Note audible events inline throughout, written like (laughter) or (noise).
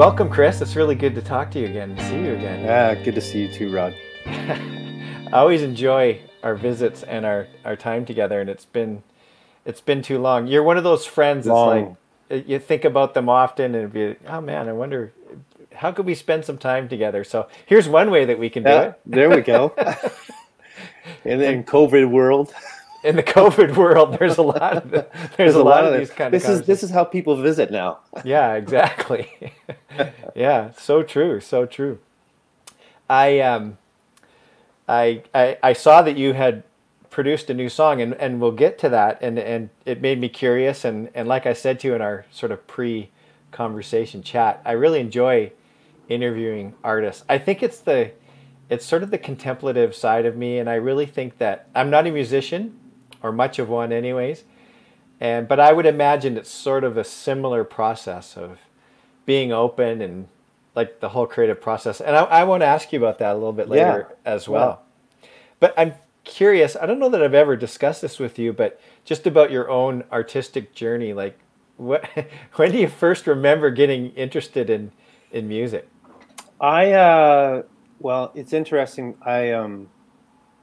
Welcome, Chris. It's really good to talk to you again, to see you again. Yeah, good to see you too, Rod. (laughs) I always enjoy our visits and our, our time together, and it's been it's been too long. You're one of those friends that's Long. like you think about them often, and be like, oh man, I wonder how could we spend some time together. So here's one way that we can do it there we go. (laughs) in in COVID world, in the COVID world. There's a lot of (laughs) the, there's, a lot, of these kind This of is this is how people visit now. yeah exactly (laughs) yeah so true so true i um I, I i saw that you had produced a new song and and we'll get to that and and it made me curious and and like i said to you in our sort of pre conversation chat i really enjoy interviewing artists i think it's the it's sort of the contemplative side of me and i really think that i'm not a musician or much of one anyways and but I would imagine it's sort of a similar process of being open and like the whole creative process. And I, I want to ask you about that a little bit later as well. But I'm curious. I don't know that I've ever discussed this with you, but just about your own artistic journey. Like, what (laughs) when do you first remember getting interested in in music? I uh, well, it's interesting. I um,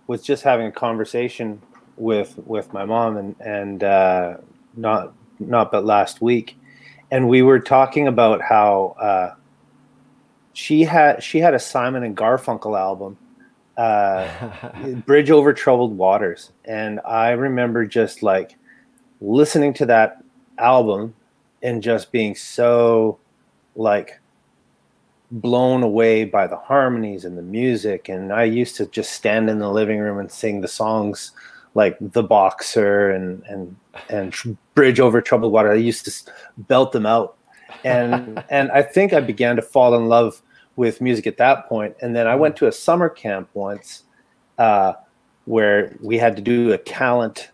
was just having a conversation with with my mom and and uh, not not but last week, and we were talking about how uh, she had she had a Simon and Garfunkel album, uh, (laughs) Bridge Over Troubled Waters, and I remember just like listening to that album and just being so like blown away by the harmonies and the music. And i used to just stand in the living room and sing the songs like the boxer and and and bridge over troubled water. I used to belt them out. And (laughs) and i think i began to fall in love with music at that point. And then i went to a summer camp once uh, where we had to do a talent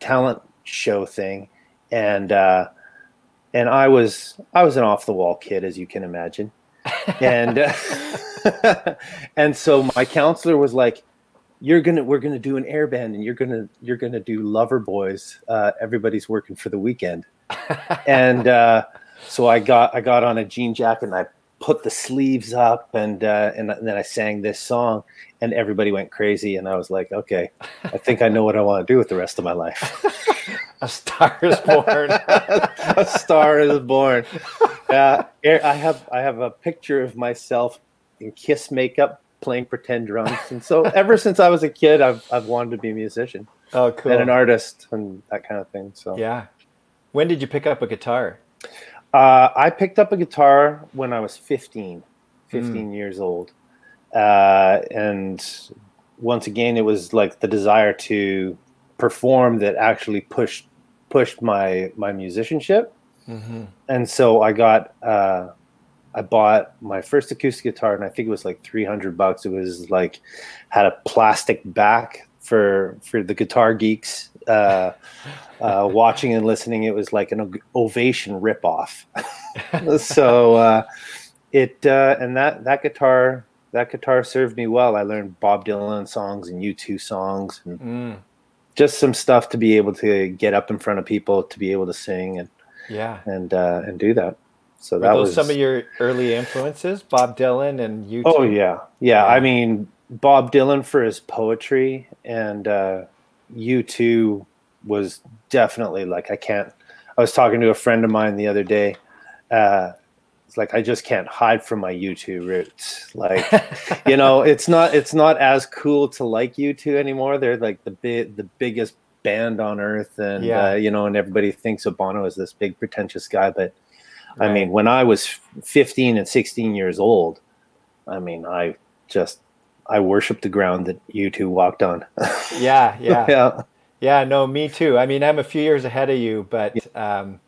talent show thing. And uh, and i was i was an off the wall kid as you can imagine. (laughs) And uh, (laughs) and so my counselor was like you're gonna we're gonna do an air band and you're gonna you're gonna do Loverboy's uh, everybody's working for the weekend (laughs) and uh, so i got i got on a jean jacket and i put the sleeves up and uh, and, then i sang this song and everybody went crazy and i was like okay i think i know what i want to do with the rest of my life (laughs) A Star is Born. (laughs) a star is born. Uh, I have I have a picture of myself in Kiss makeup playing pretend drums, and so ever (laughs) since I was a kid, I've I've wanted to be a musician oh, cool. and an artist and that kind of thing. So Yeah. When did you pick up a guitar? uh, I picked up a guitar when I was 15, 15 years old, uh, and once again, it was like the desire to perform that actually pushed pushed my my musicianship. Mm-hmm. and so I got uh, I bought my first acoustic guitar, and I think it was like three hundred bucks. It was like had a plastic back for for the guitar geeks uh, (laughs) uh, watching and listening. It was like an ovation ripoff. (laughs) (laughs) so uh, it uh, and that that guitar that guitar served me well. I learned Bob Dylan songs and U2 songs and Mm. just some stuff to be able to get up in front of people to be able to sing and Yeah. and uh, and do that. So Were that those was some of your early influences? Bob Dylan and you. Oh yeah. yeah, Yeah. I mean Bob Dylan for his poetry, and uh, U2 was definitely like I can't. I was talking to a friend of mine the other day. Uh, it's like I just can't hide from my U2 roots. Like you know, (laughs) it's not it's not as cool to like U2 anymore. They're like the big the biggest band on earth, and Yeah. uh, you know, and everybody thinks of Bono as this big pretentious guy, but I mean, when I was 15 and 16 years old, I mean, I just I worshiped the ground that U2 walked on. (laughs) yeah, yeah, yeah. yeah. No, me too. I mean, I'm a few years ahead of you, but um,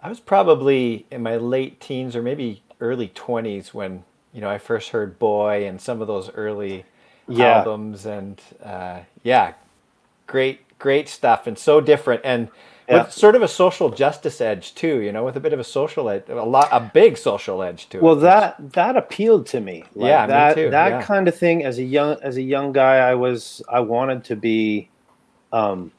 I was probably in my late teens or maybe early 20s when you know I first heard "Boy" and some of those early Yeah. albums, and uh, yeah, great, great stuff, and so different, and Yeah. with sort of a social justice edge too. You know, with a bit of a social edge, a lot, a big social edge to it. Well, that that appealed to me. Like Yeah, me that too, that yeah. kind of thing. As a young as a young guy, I was I wanted to be um,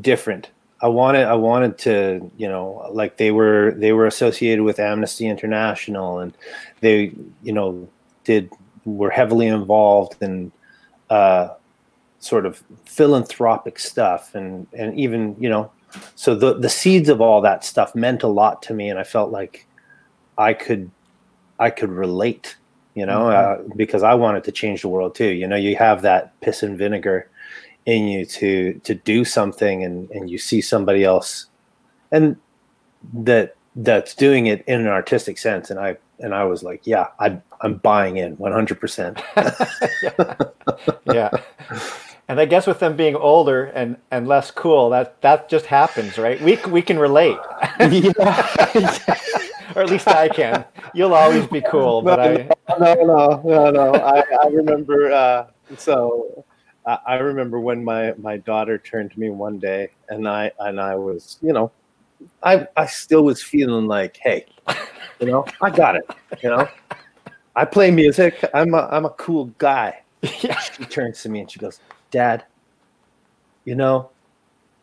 different. I wanted I wanted to you know like they were they were associated with Amnesty International and they you know did were heavily involved in uh, sort of philanthropic stuff and and even you know so the the seeds of all that stuff meant a lot to me and I felt like I could I could relate you know mm-hmm. uh, because I wanted to change the world too you know you have that piss and vinegar in you to to do something and and you see somebody else and that that's doing it in an artistic sense and i and i was like yeah i i'm buying in 100% (laughs) yeah. (laughs) yeah and i guess with them being older and and less cool that that just happens right we we can relate (laughs) (laughs) or at least i can you'll always be cool but no, i no no no no i i remember uh so I remember when my my daughter turned to me one day, and I and I was, you know, I I still was feeling like, hey, you know, I got it. You know, I play music. I'm a I'm a cool guy. (laughs) Yeah. She turns to me and she goes, Dad, you know,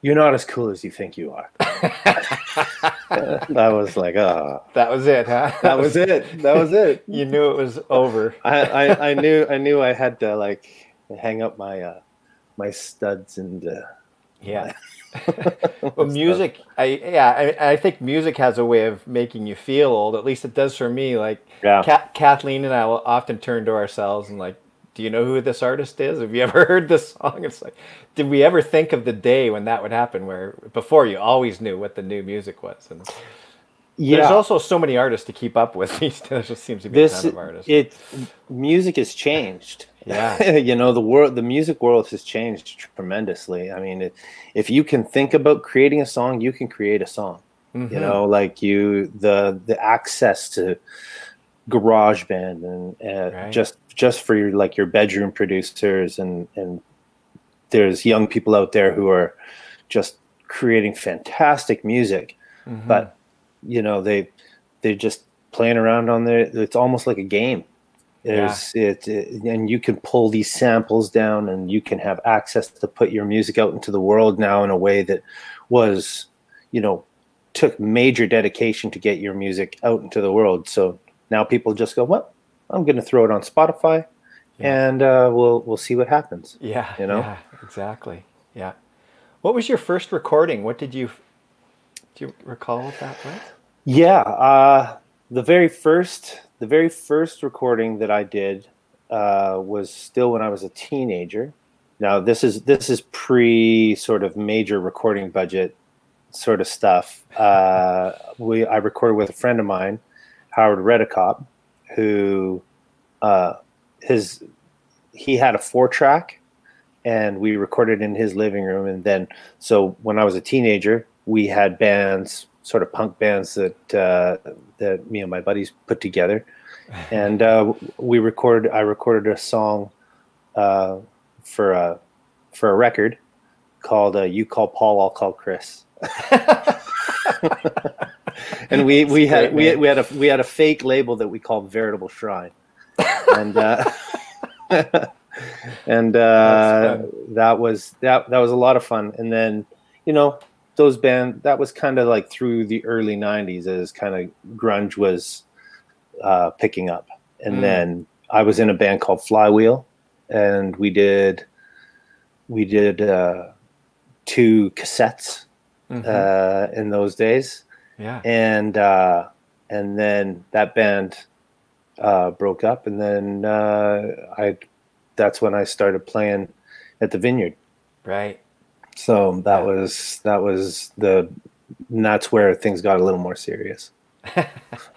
you're not as cool as you think you are. (laughs) that was like, oh, that was it, huh? That was it. That was it. (laughs) You knew it was over. I, I, I knew I knew I had to like hang up my uh, my studs and uh, yeah. (laughs) well, music, I yeah, I, I think music has a way of making you feel old. At least it does for me. Like yeah. Ka- Kathleen and I will often turn to ourselves and like, do you know who this artist is? Have you ever (laughs) heard this song? It's like, did we ever think of the day when that would happen? Where before you always knew what the new music was, and yeah. There's also so many artists to keep up with. (laughs) there just seems to be this, a ton of artists. It music has changed. Yeah, (laughs) you know the world, the music world has changed tremendously. I mean, it, if you can think about creating a song, you can create a song. Mm-hmm. You know, like you the the access to GarageBand and uh, right. just just for your like your bedroom producers and and there's young people out there who are just creating fantastic music, mm-hmm. but you know they they're just playing around on there. It's almost like a game. There's yeah. it, it, and you can pull these samples down, and you can have access to put your music out into the world now in a way that was, you know, took major dedication to get your music out into the world. So now people just go, "Well, I'm going to throw it on Spotify, yeah. and uh, we'll we'll see what happens." Yeah, you know, yeah, exactly. Yeah. What was your first recording? What did you do you recall what that was? Yeah, uh, the very first, the very first recording that I did uh, was still when I was a teenager. Now this is this is pre sort of major recording budget sort of stuff. Uh, we I recorded with a friend of mine, Howard Redicop, who uh, his he had a four track, and we recorded in his living room. And then so when I was a teenager, we had bands, sort of punk bands that uh, that me and my buddies put together, (laughs) and uh, we recorded. I recorded a song uh, for a for a record called uh, "You Call Paul, I'll Call Chris." (laughs) and we we had we, we had a we had a fake label that we called Veritable Shrine, and uh, (laughs) and uh, that was that that was a lot of fun. And then you know those band that was kind of like through the early 90s as kind of grunge was uh, picking up and mm. then i was in a band called flywheel and we did we did uh, two cassettes mm-hmm. uh, in those days yeah and uh, and then that band uh, broke up and then uh, i that's when i started playing at the vineyard right so that yeah. was that was the that's where things got a little more serious. (laughs)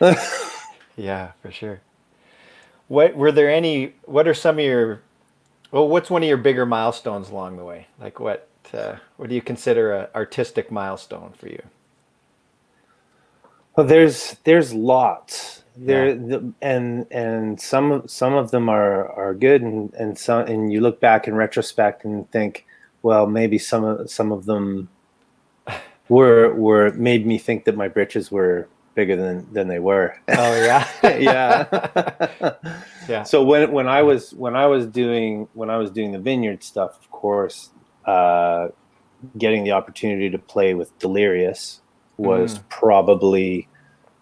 (laughs) yeah, for sure. What were there any? What are some of your? Well, what's one of your bigger milestones along the way? Like what? Uh, what do you consider a artistic milestone for you? Well, there's there's lots there, yeah. the, and and some some of them are are good, and and some and you look back in retrospect and think, well, maybe some of some of them (laughs) were were made me think that my britches were bigger than than they were. Oh yeah, (laughs) yeah, (laughs) yeah. So when when I was when I was doing when I was doing the vineyard stuff, of course, uh, getting the opportunity to play with Delirious was mm. probably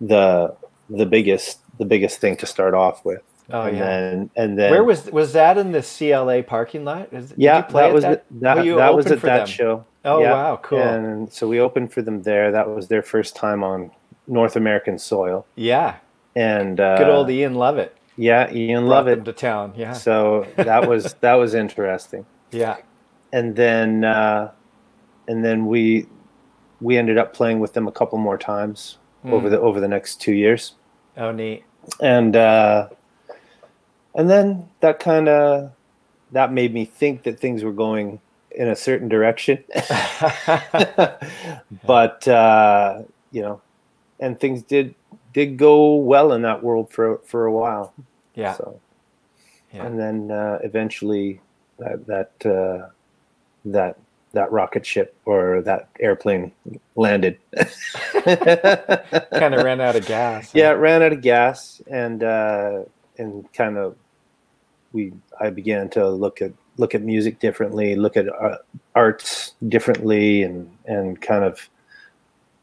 the the biggest the biggest thing to start off with. Oh and yeah. Then, and then where was was that in the CLA parking lot? Is, yeah, that was that, that, that was at that them? show. Oh yeah. wow, cool. And so we opened for them there. That was their first time on North American soil. Yeah. And uh, good old Ian Lovett. Yeah, Ian Brought Lovett to town. Yeah. So that was that was interesting. (laughs) Yeah. And then uh, and then we we ended up playing with them a couple more times mm. over the over the next two years. Oh, neat. And uh, and then that kind of that made me think that things were going in a certain direction (laughs) (laughs) but uh, you know and things did did go well in that world for for a while yeah so yeah. and then uh, eventually that that uh, that that rocket ship or that airplane landed. (laughs) Kind of (laughs) ran out of gas yeah it ran out of gas and uh, and kind of we I began to look at look at music differently, look at uh, arts differently, and and kind of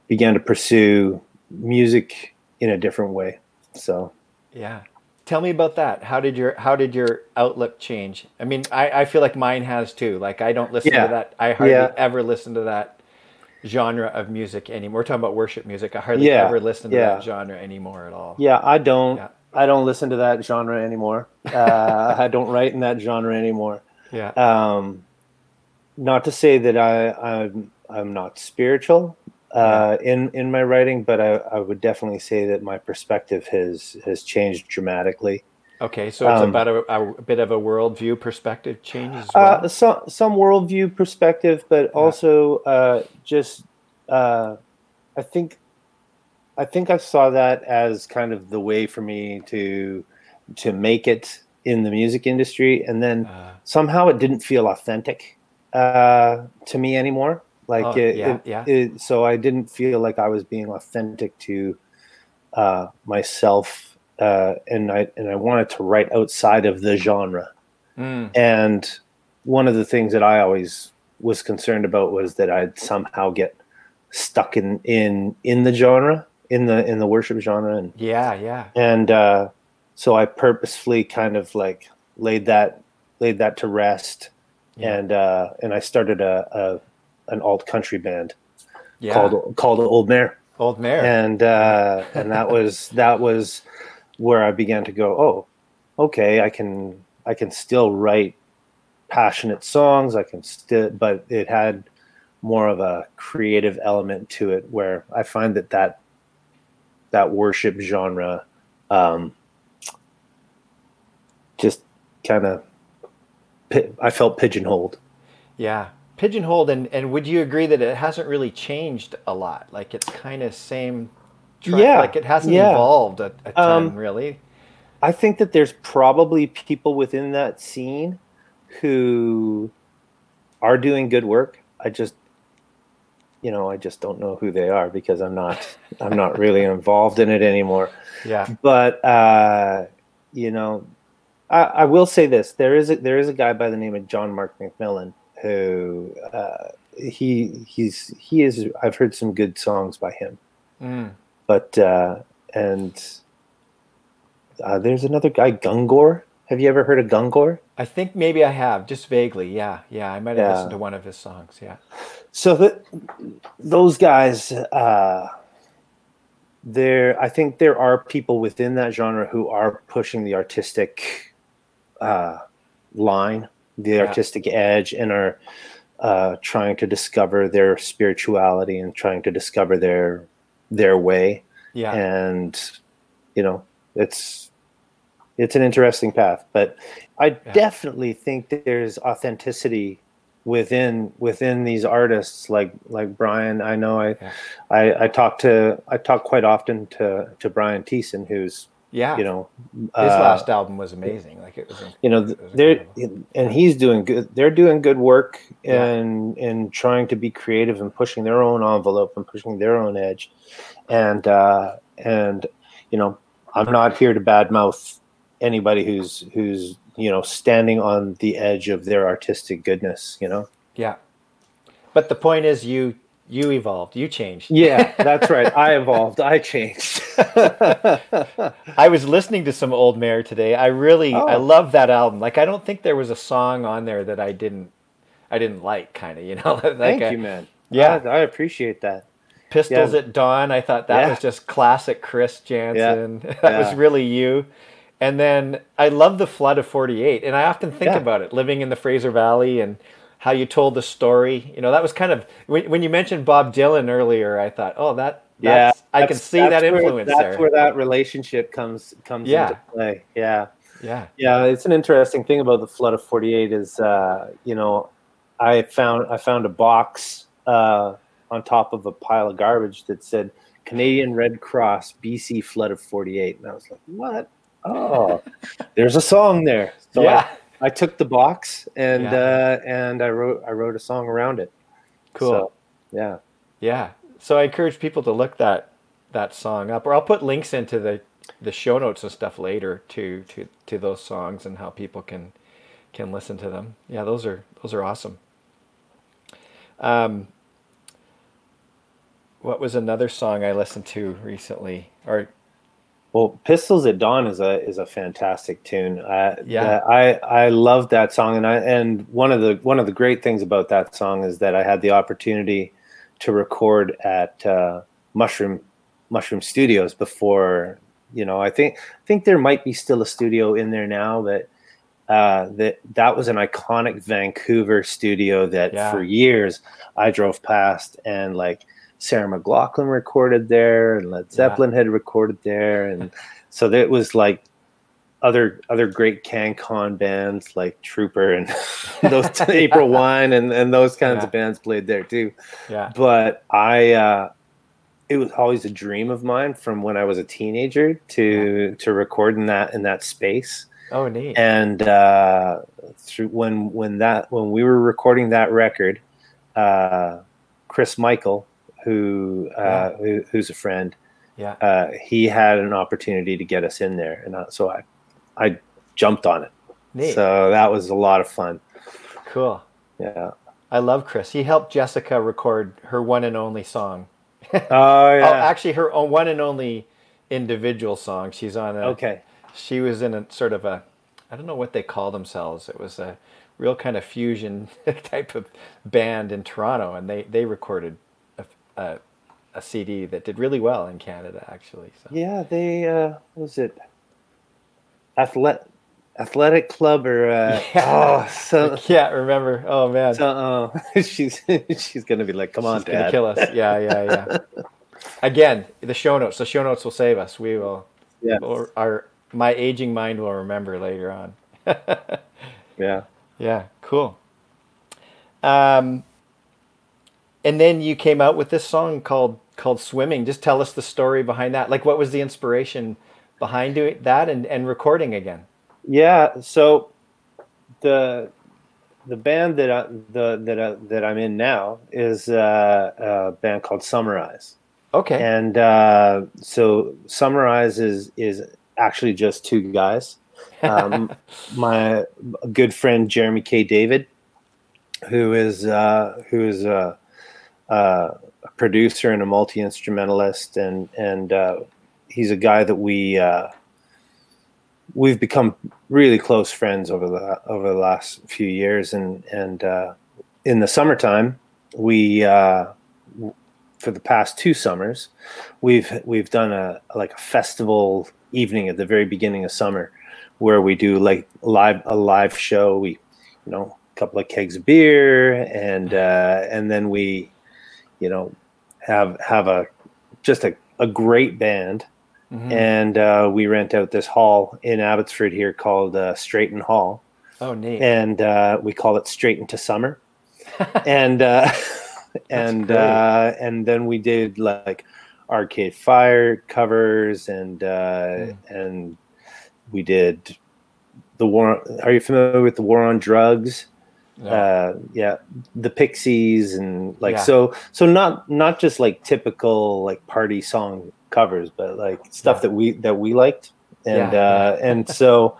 began to pursue music in a different way. So yeah, tell me about that. How did your how did your outlook change? I mean, I, I feel like mine has too. Like I don't listen yeah. to that. I hardly yeah. ever listen to that genre of music anymore. We're talking about worship music. I hardly yeah. ever listen to that genre anymore at all. Yeah, I don't. Yeah. I don't listen to that genre anymore. Uh, (laughs) I don't write in that genre anymore. Yeah. Um, not to say that I, I'm I'm not spiritual uh, in in my writing, but I, I would definitely say that my perspective has has changed dramatically. Okay, so it's um, about a, a, bit of a worldview perspective change as well. Uh, some some worldview perspective, but also uh, just uh, I think I think I saw that as kind of the way for me to to make it in the music industry, and then uh, somehow it didn't feel authentic uh, to me anymore. Like oh, it, yeah, it, yeah. It, so I didn't feel like I was being authentic to uh, myself, uh, and I and I wanted to write outside of the genre. Mm. And one of the things that I always was concerned about was that I'd somehow get stuck in in in the genre in the in the worship genre and yeah yeah and uh so i purposefully kind of like laid that laid that to rest yeah. and uh and i started a, a an alt country band yeah. called called old mare old mare and uh and that was (laughs) that was where i began to go oh okay i can i can still write passionate songs i can still but it had more of a creative element to it where i find that that that worship genre um, just kind of I felt pigeonholed. Yeah, pigeonholed, and and would you agree that it hasn't really changed a lot? Like it's kind of same. Track, yeah, like it hasn't yeah. evolved a, a ton, um, really. I think that there's probably people within that scene who are doing good work. I just you know, I just don't know who they are because I'm not I'm not really (laughs) involved in it anymore. Yeah. But uh, you know, I, I, will say this: there is a, there is a guy by the name of John Mark McMillan who uh, he he's he is. I've heard some good songs by him, mm. but uh, and uh, there's another guy Gungor. Have you ever heard of Gungor? I think maybe I have, just vaguely. Yeah, yeah, I might have Yeah. listened to one of his songs. Yeah, So the, those guys, uh, there, I think there are people within that genre who are pushing the artistic uh, line, the Yeah. artistic edge, and are uh, trying to discover their spirituality and trying to discover their their way. yeah, And you know, it's it's an interesting path, but I definitely think that there's authenticity within within these artists like like Brian. I know I Yeah. I, I talk to I talk quite often to to Brian Thiessen, who's yeah. you know his uh, last album was amazing. Like it was. you know was they're and he's doing good they're doing good work Yeah. and and trying to be creative and pushing their own envelope and pushing their own edge and uh and you know i'm not here to badmouth anybody who's who's you know standing on the edge of their artistic goodness you know Yeah. But the point is, you you evolved, you changed. Yeah, that's right. I evolved. I changed. (laughs) I was listening to some old Mare today. I really, oh. I love that album. Like, I don't think there was a song on there that I didn't, I didn't like. Kind of, you know. (laughs) like Thank I, you, man. Yeah, I, I, appreciate that. Pistols yeah. at Dawn. I thought that yeah. was just classic Chris jansen Yeah. (laughs) that was really you. And then I love the Flood of '48, and I often think about it, living in the Fraser Valley and how you told the story. You know, that was kind of when, when you mentioned Bob Dylan earlier. I thought, oh, that yeah, I can see that influence where, that's there. where that relationship comes comes yeah. into play. Yeah, yeah, yeah. It's an interesting thing about the flood of '48 is, uh, you know, I found I found a box uh, on top of a pile of garbage that said Canadian Red Cross BC flood of '48, and I was like, what? Oh, (laughs) there's a song there. So yeah. I, I took the box and yeah. uh, and I wrote I wrote a song around it. Cool. So, yeah. Yeah. So I encourage people to look that that song up, or I'll put links into the the show notes and stuff later to to to those songs and how people can can listen to them. Yeah, those are those are awesome. Um, what was another song I listened to recently, or well, Pistols at Dawn is a is a fantastic tune. Uh, yeah, I I love that song, and I and one of the one of the great things about that song is that I had the opportunity to record at uh, Mushroom Mushroom Studios before. You know, I think I think there might be still a studio in there now, but uh, that that was an iconic Vancouver studio that yeah. for years I drove past and like Sarah McLachlan recorded there, and Led Zeppelin yeah. had recorded there, and so it was like other other great CanCon bands like Trooper and (laughs) those (laughs) April Wine and, and those kinds yeah. of bands played there too. Yeah. But I uh, it was always a dream of mine from when I was a teenager to yeah. to record in that in that space. Oh neat. And uh, through when when that when we were recording that record, uh, Chris Michael who, uh, yeah. who who's a friend. Yeah. Uh, he had an opportunity to get us in there, and so I, I jumped on it. Neat. So that was a lot of fun. Cool. Yeah. I love Chris. He helped Jessica record her one and only song. (laughs) Oh yeah. oh, actually, her one and only individual song. She's on a. Okay. She was in a sort of a, I don't know what they call themselves. It was a real kind of fusion (laughs) type of band in Toronto, and they they recorded a, a CD that did really well in Canada, actually. So. Yeah, they uh, was it athletic athletic club or uh, (laughs) yeah. oh, so I can't remember. Oh man, so, uh, (laughs) she's she's gonna be like, come on, she's Dad. gonna kill us. Yeah, yeah, yeah. (laughs) Again, the show notes. The show notes will save us. We will. Yeah. Or our my aging mind will remember later on. yeah. Yeah. Cool. Um, and then you came out with this song called called swimming just tell us the story behind that like what was the inspiration behind doing that and, and recording again yeah so the the band that I, the that I, that I'm in now is uh, a band called Summarize. Okay. And uh, so Summarize is is actually just two guys. (laughs) Um, my good friend Jeremy K. David, who is uh, who is uh, uh, a producer and a multi instrumentalist, and and uh, he's a guy that we uh, we've become really close friends over the over the last few years, and and uh, in the summertime we uh, for the past two summers we've we've done a like a festival evening at the very beginning of summer where we do like live a live show. We you know a couple of kegs of beer and uh, and then we you know, have have a just a, a great band. Mm-hmm. And uh, we rent out this hall in Abbotsford here called uh, Straiton Hall. Oh, neat! And uh, we call it Straiton to Summer. (laughs) and uh, (laughs) and uh, and then we did like Arcade Fire covers, and uh, mm. and we did the war. Are you familiar with the War on Drugs? Yeah. Uh, yeah, the Pixies and like yeah. so so not not just like typical like party song covers, but like stuff yeah. that we that we liked and uh, and (laughs) so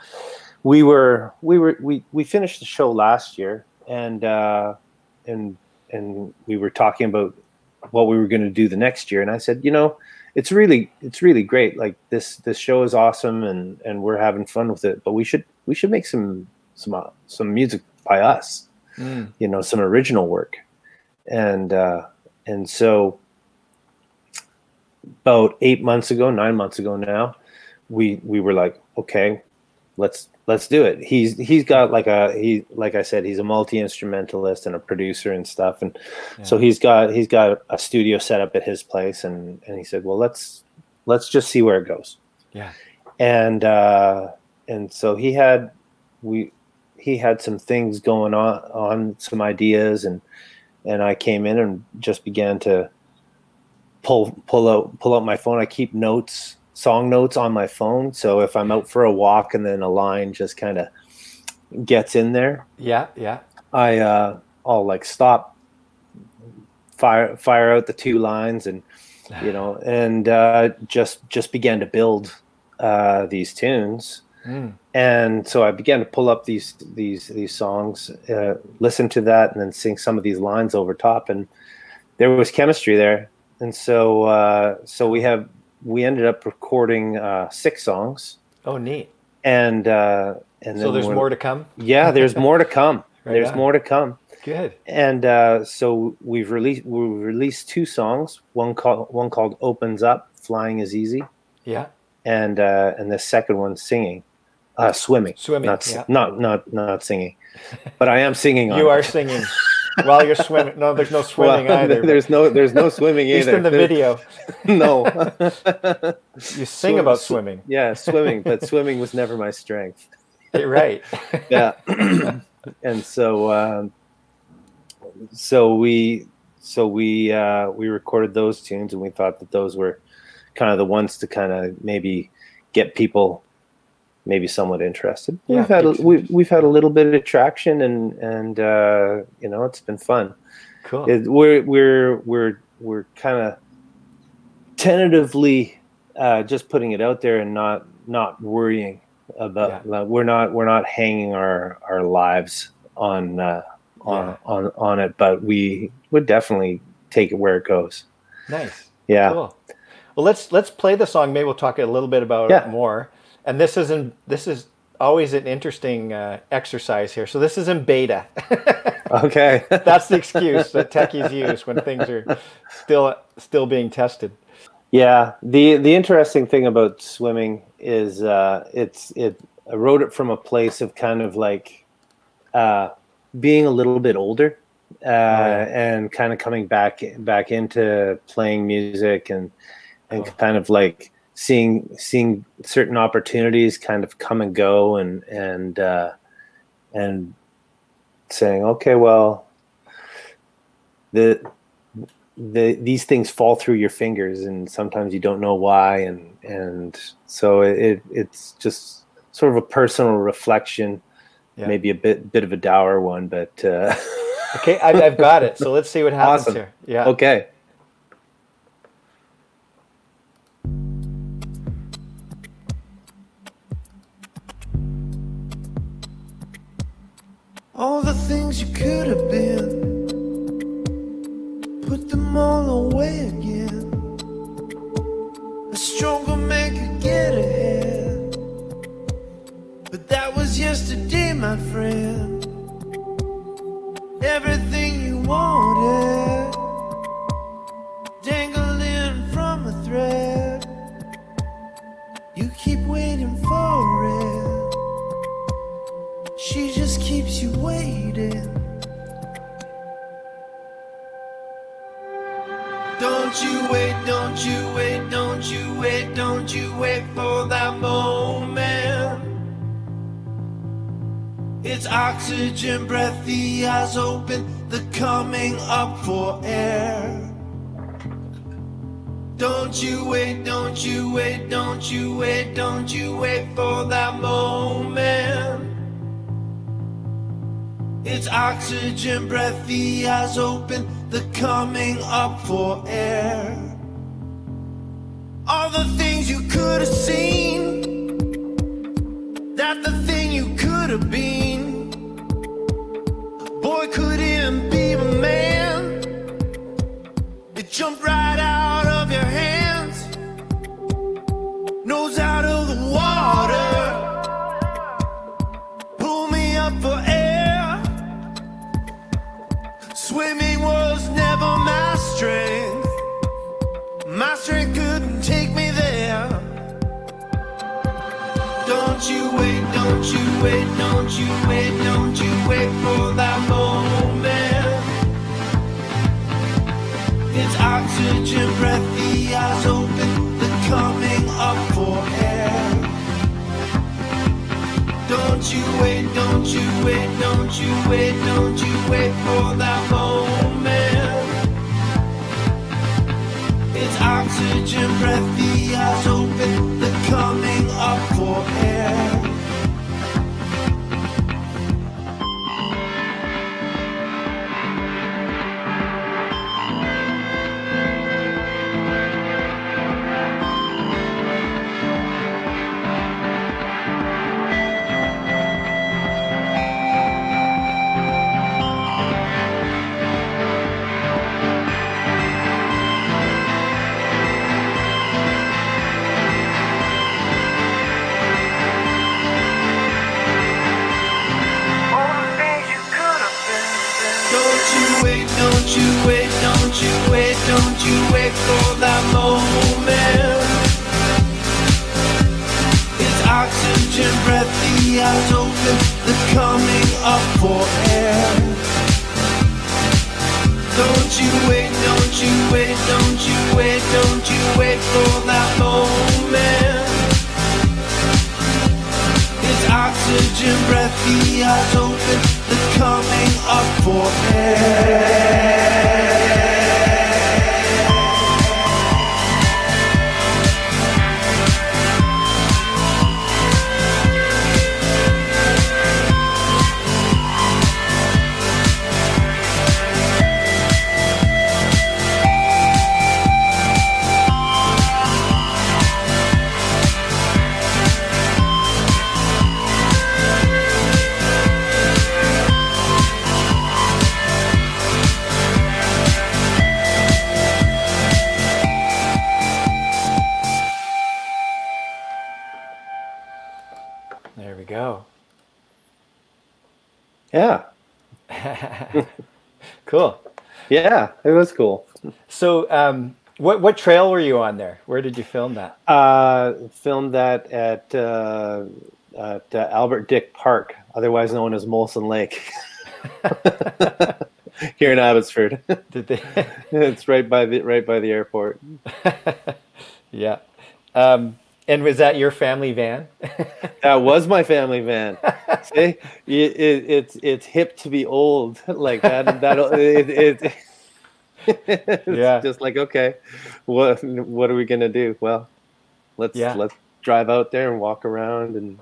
we were we were we we finished the show last year and uh, and and we were talking about what we were going to do the next year and i said you know it's really it's really great like this this show is awesome and and we're having fun with it but we should we should make some some uh, some music by us Mm. you know some original work. And uh and so about eight months ago nine months ago now we we were like okay let's let's do it. He's he's got like a he like i said he's a multi-instrumentalist and a producer and stuff. And so he's got he's got a studio set up at his place. And and he said well let's let's just see where it goes. Yeah. and uh and so he had we he had some things going on on some ideas and and i came in and just began to pull pull out pull out my phone i keep notes song notes on my phone so if i'm out for a walk and then a line just kind of gets in there Yeah. Yeah. I uh, I'll like stop, fire fire out the two lines, and you know, (sighs) and uh, just just began to build uh, these tunes. Mm. And so I began to pull up these these these songs, uh, listen to that, and then sing some of these lines over top. And there was chemistry there. And so uh, so we have we ended up recording uh, six songs, Oh, neat. and uh, and So there's more to come. Yeah, there's (laughs) more to come. Right there's on. more to come Good. and uh, so we've released we released two songs. One called one called "Opens Up," "Flying is Easy," Yeah. and uh, and the second one singing, uh, swimming, Swimming, not yeah. not not not singing, but I am singing. On You it. are singing while you're swimming. No, there's no (laughs) swimming Well, either. There's no there's no swimming (laughs) At least either. in the video, (laughs) no. you sing Swim- about sw- swimming. yeah, swimming, but swimming was never my strength. You're right. yeah (clears throat) and so um, so we so we uh, we recorded those tunes and we thought that those were kind of the ones to kind of maybe get people maybe somewhat interested Yeah, we've had a, makes we, we've had a little bit of traction and and uh, you know it's been fun Cool. it, we're we're we're we're kind of tentatively uh, just putting it out there and not not worrying about like, we're not we're not hanging our our lives on uh, on, Yeah. on on it but we would definitely take it where it goes Nice. yeah Cool. Well, let's let's play the song. Maybe we'll talk a little bit about Yeah. it more. And this is in this is always an interesting uh, exercise here. So this is in beta. (laughs) okay (laughs) That's the excuse that techies use when things are still still being tested. Yeah, the the interesting thing about swimming is uh, it's it. I wrote it from a place of kind of like uh, being a little bit older uh, and kind of coming back back into playing music and and Oh. kind of like seeing seeing certain opportunities kind of come and go and and uh, and saying okay well the the these things fall through your fingers and sometimes you don't know why and and so it it's just sort of a personal reflection Yeah. maybe a bit bit of a dour one but uh, (laughs) Okay, I've, I've got it. So let's see what happens Awesome. here. Yeah. okay All the things you could have been, put them all away again. A stronger man could get ahead, but that was yesterday, my friend. Everything you wanted, It's oxygen breath, the eyes open, the coming up for air. Don't you wait, don't you wait, don't you wait, don't you wait for that moment. It's oxygen breath, the eyes open, the coming up for air. All the things you could have seen, that the thing you could have been. Yeah, (laughs) Cool. yeah, it was cool. So, um, what what trail were you on there? Where did you film that? Uh, filmed that at uh, at uh, Albert Dyck Park, otherwise known as Molson Lake, (laughs) here in Abbotsford. (laughs) Did they? it's right by the right by the airport. yeah. Um, and was that your family van? (laughs) That was my family van. See, it, it, it's it's hip to be old like that. That it, it, (laughs) it's Yeah. just like okay, what what are we gonna do? Well, let's Yeah. let's drive out there and walk around and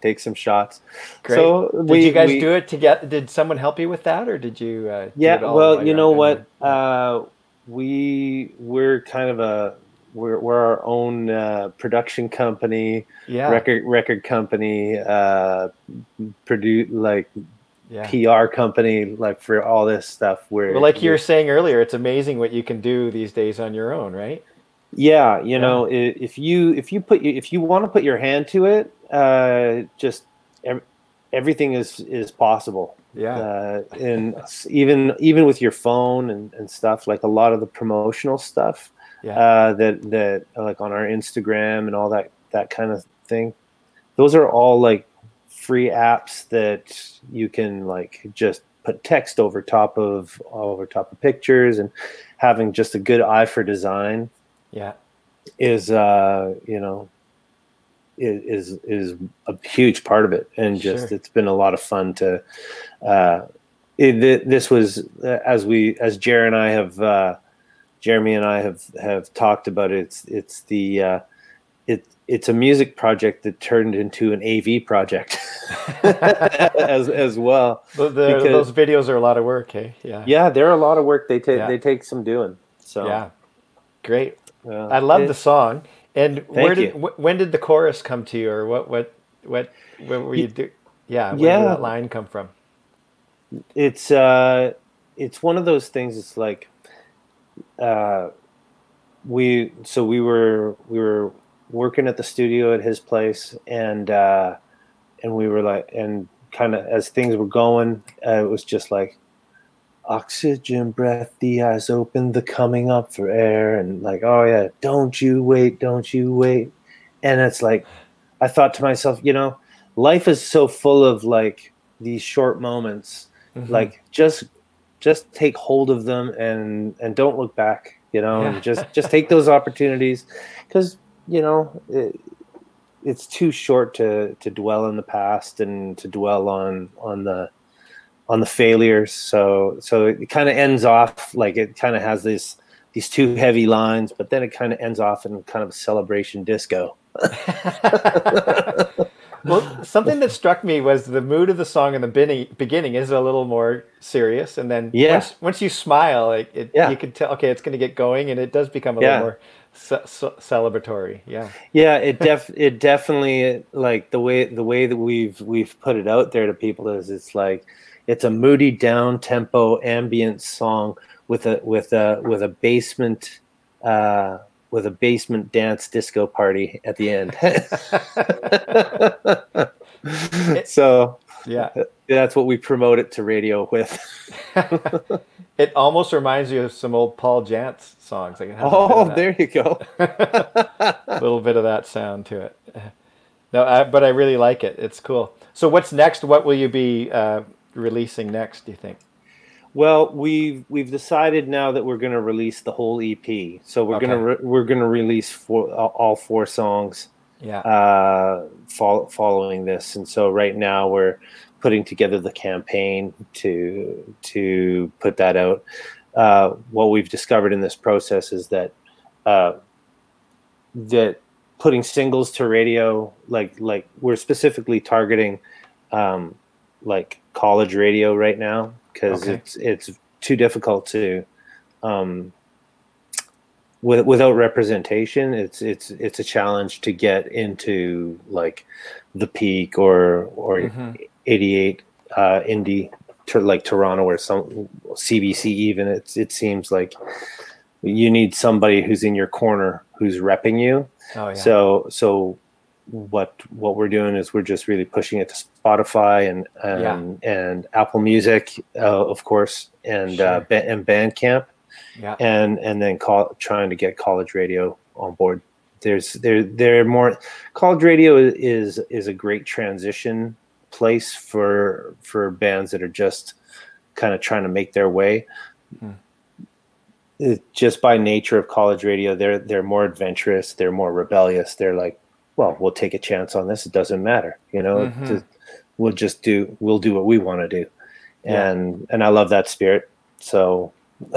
take some shots. Great. So did we- you guys we- do it together? Did someone help you with that, or did you? Uh, do Yeah, it all well, you know what? Uh, we we're kind of a we're we're our own uh, production company, yeah. record record company, uh, produce like yeah. PR company, like for all this stuff. Where Well, like you were saying earlier, it's amazing what you can do these days on your own, right? yeah, you know, if you if you put if you want to put your hand to it, uh, just ev- everything is is possible. Yeah. uh, and even even with your phone and, and stuff like a lot of the promotional stuff Yeah. uh, that that like on our Instagram and all that that kind of thing those are all like free apps that you can like just put text over top of over top of pictures and having just a good eye for design yeah. is uh you know is is a huge part of it and just Sure. it's been a lot of fun to uh it, this was uh, as we as Jerry and I have uh Jeremy and I have have talked about it it's it's the uh it it's a music project that turned into an AV project (laughs) as as well The, Because- those videos are a lot of work, hey? Yeah. yeah they're a lot of work they take Yeah. they take some doing so Yeah. Great. uh, I love it- the song. And where did wh- when did the chorus come to you, or what what what when were you do? Yeah, where Yeah. did that line come from? it's uh it's one of those things it's like uh, we so we were we were working at the studio at his place, and uh, and we were like, and kind of as things were going, uh, it was just like oxygen breath, the eyes open, the coming up for air, and like, oh yeah, don't you wait, don't you wait, and it's like, I thought to myself, you know, life is so full of like these short moments, Mhm. like just just take hold of them and and don't look back, you know, Yeah. and just (laughs) just take those opportunities, because you know. It, it's too short to to dwell in the past and to dwell on on the on the failures so so it kind of ends off like it kind of has this these two heavy lines but then it kind of ends off in kind of a celebration disco (laughs) (laughs) well, (laughs) something that struck me was the mood of the song in the beginning, beginning is a little more serious, and then Yeah. once, once you smile, like it, Yeah. you can tell, okay, it's going to get going, and it does become a Yeah. little more ce- ce- celebratory. Yeah, yeah it def (laughs) it definitely like the way the way that we've we've put it out there to people is it's like it's a moody down tempo ambient song with a with a with a basement uh with a basement dance disco party at the end (laughs) so yeah. that's what we promote it to radio with (laughs) it almost reminds you of some old Paul Janz songs. Like it has a bit oh there you go a (laughs) little bit of that sound to it. No, I, but I really like it. It's cool. So, what's next? What will you be uh, releasing next? Do you think? Well, we've we've decided now that we're going to release the whole EP. So we're gonna re- we're going to release four, all- all four songs Yeah. uh, fol- following this. And so right now we're putting together the campaign to to put that out. Uh, what we've discovered in this process is that uh, that putting singles to radio, like like we're specifically targeting um, like college radio right now because Okay. it's it's too difficult to um, with, without representation it's it's it's a challenge to get into like the peak or or Mhm. 88 uh indie to like toronto or some cbc even it's it seems like you need somebody who's in your corner who's repping you Oh yeah. so so what what we're doing is we're just really pushing it to Spotify and and, and Apple Music, uh, of course, and uh, Sure. ba- and Bandcamp, yeah. and and then call, trying to get college radio on board. There's there there more college radio is is a great transition place for for bands that are just kind of trying to make their way. Hmm. It, just by nature of college radio, they're they're more adventurous, they're more rebellious. They're like, well, we'll take a chance on this. It doesn't matter, you know. Mhm. Just- we'll just do we'll do what we want to do, Yeah. and and I love that spirit. So (laughs)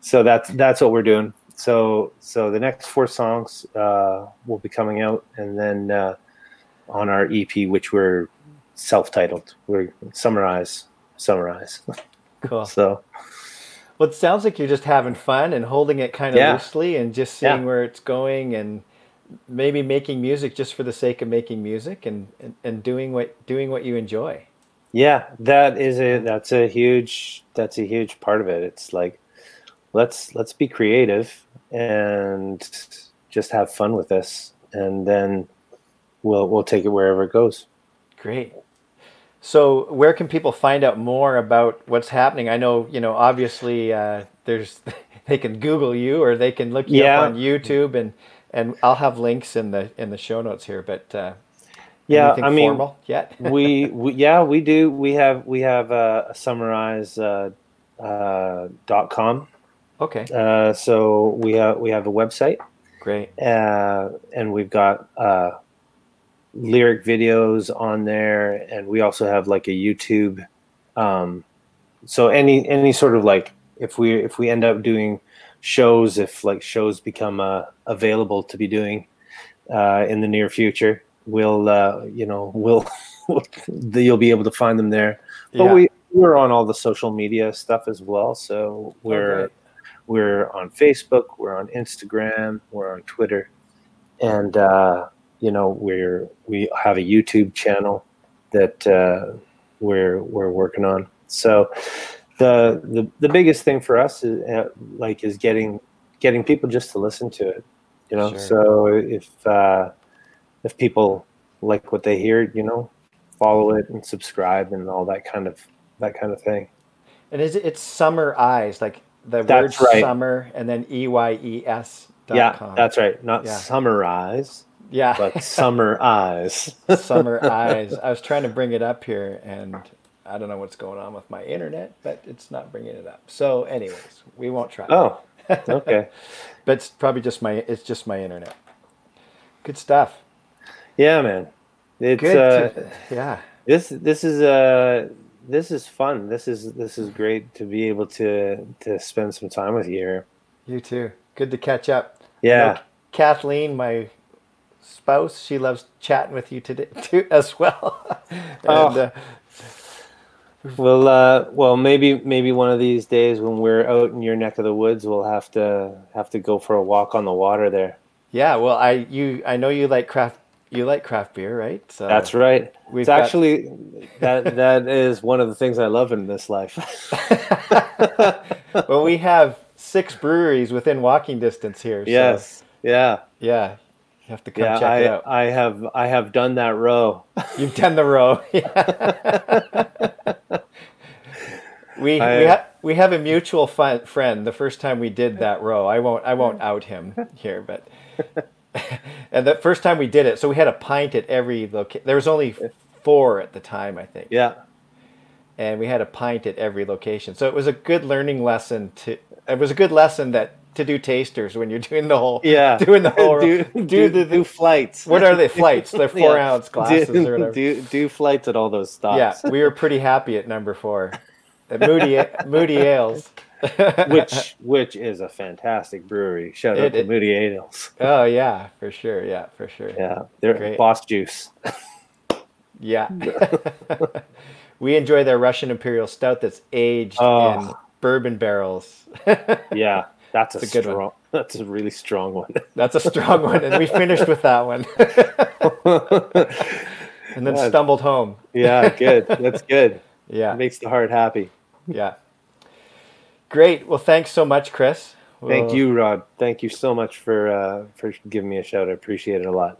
so that's that's what we're doing. So so the next four songs uh, will be coming out, and then uh, on our EP, which we're self-titled, we're Summer Eyes summarize. Cool. (laughs) So Well, it sounds like you're just having fun and holding it kind of Yeah. loosely and just seeing Yeah. where it's going and maybe making music just for the sake of making music and, and, and doing what doing what you enjoy. yeah, that is a that's a huge that's a huge part of it. It's like let's let's be creative and just have fun with this, and then we'll we'll take it wherever it goes. Great. So, where can people find out more about what's happening? I know, you know, obviously, uh, there's (laughs) they can Google you or they can look you Yeah. up on YouTube, and and I'll have links in the in the show notes here. But uh, Yeah, I mean, yet? (laughs) we, we yeah we do we have we have uh, a Summer Eyes uh, uh, dot com okay, uh, so we have we have a website great. uh, and we've got uh, lyric videos on there and we also have like a youtube um, so any any sort of like if we if we end up doing shows if like shows become uh, available to be doing uh, in the near future we'll uh, you know we'll (laughs) you'll be able to find them there but Yeah. we we're on all the social media stuff as well so we're great. we're on facebook we're on instagram we're on twitter and uh, you know we're we have a youtube channel that uh, we're we're working on so the the the biggest thing for us is uh, like is getting getting people just to listen to it. You know, Sure. so if uh, if people like what they hear, you know, follow it and subscribe and all that kind of that kind of thing. And is it, it's Summer Eyes, like the That's word right. summer and then E Y E S dot yeah, com. that's right. Not Yeah. summarize, yeah. but (laughs) summer eyes. Summer (laughs) Eyes. I was trying to bring it up here and I don't know what's going on with my internet, but it's not bringing it up. So, anyways, we won't try. oh, (laughs) okay. But it's probably just my it's just my internet. Good stuff. Yeah, man. It's Good. uh, to- yeah. this this is uh this is fun. This is this is great to be able to to spend some time with you here. You too. Good to catch up. Yeah. know, Kathleen, my spouse, she loves chatting with you today (laughs) too as well. (laughs) and, Oh. uh, Well, uh, well, maybe maybe one of these days when we're out in your neck of the woods, we'll have to have to go for a walk on the water there. yeah, well, I you I know you like craft you like craft beer, right? So That's right. It's got- actually that that is one of the things I love in this life. (laughs) well, we have six breweries within walking distance here. So, yes. Yeah. yeah, you have to come Yeah. check it I out. I have I have done that row. (laughs) You've done the row. (laughs) we I- we, ha- we have a mutual friend. The first time we did that row, I won't I won't out him here, but (laughs) and the first time we did it, so we had a pint at every location. There was only four at the time, I think, Yeah. and we had a pint at every location. So it was a good learning lesson. To it was a good lesson that to do tasters when you're doing the whole Yeah. (laughs) doing the whole (laughs) do, do, do, the, do flights. what are they flights? They're (laughs) four Yeah. ounce glasses do, or whatever. Do, do flights at all those stops. Yeah, we were pretty happy at number four, at Moody Moody Ales. which which is a fantastic brewery. Shout out It- to Moody Ales. oh yeah, for sure. Yeah, for sure. Yeah, they're Great. Boss Juice. Yeah. we enjoy their Russian Imperial Stout that's aged Oh. in bourbon barrels. Yeah, that's a, It's a good one. (laughs) That's a really strong one. (laughs) That's a strong one, and we finished with that one, (laughs) and then Yeah. stumbled home. yeah, good. That's good. Yeah, it Makes the heart happy. yeah. Great. Well, thanks so much, Chris. Thank you, Rod. Thank you so much for uh, for giving me a shout. I appreciate it a lot.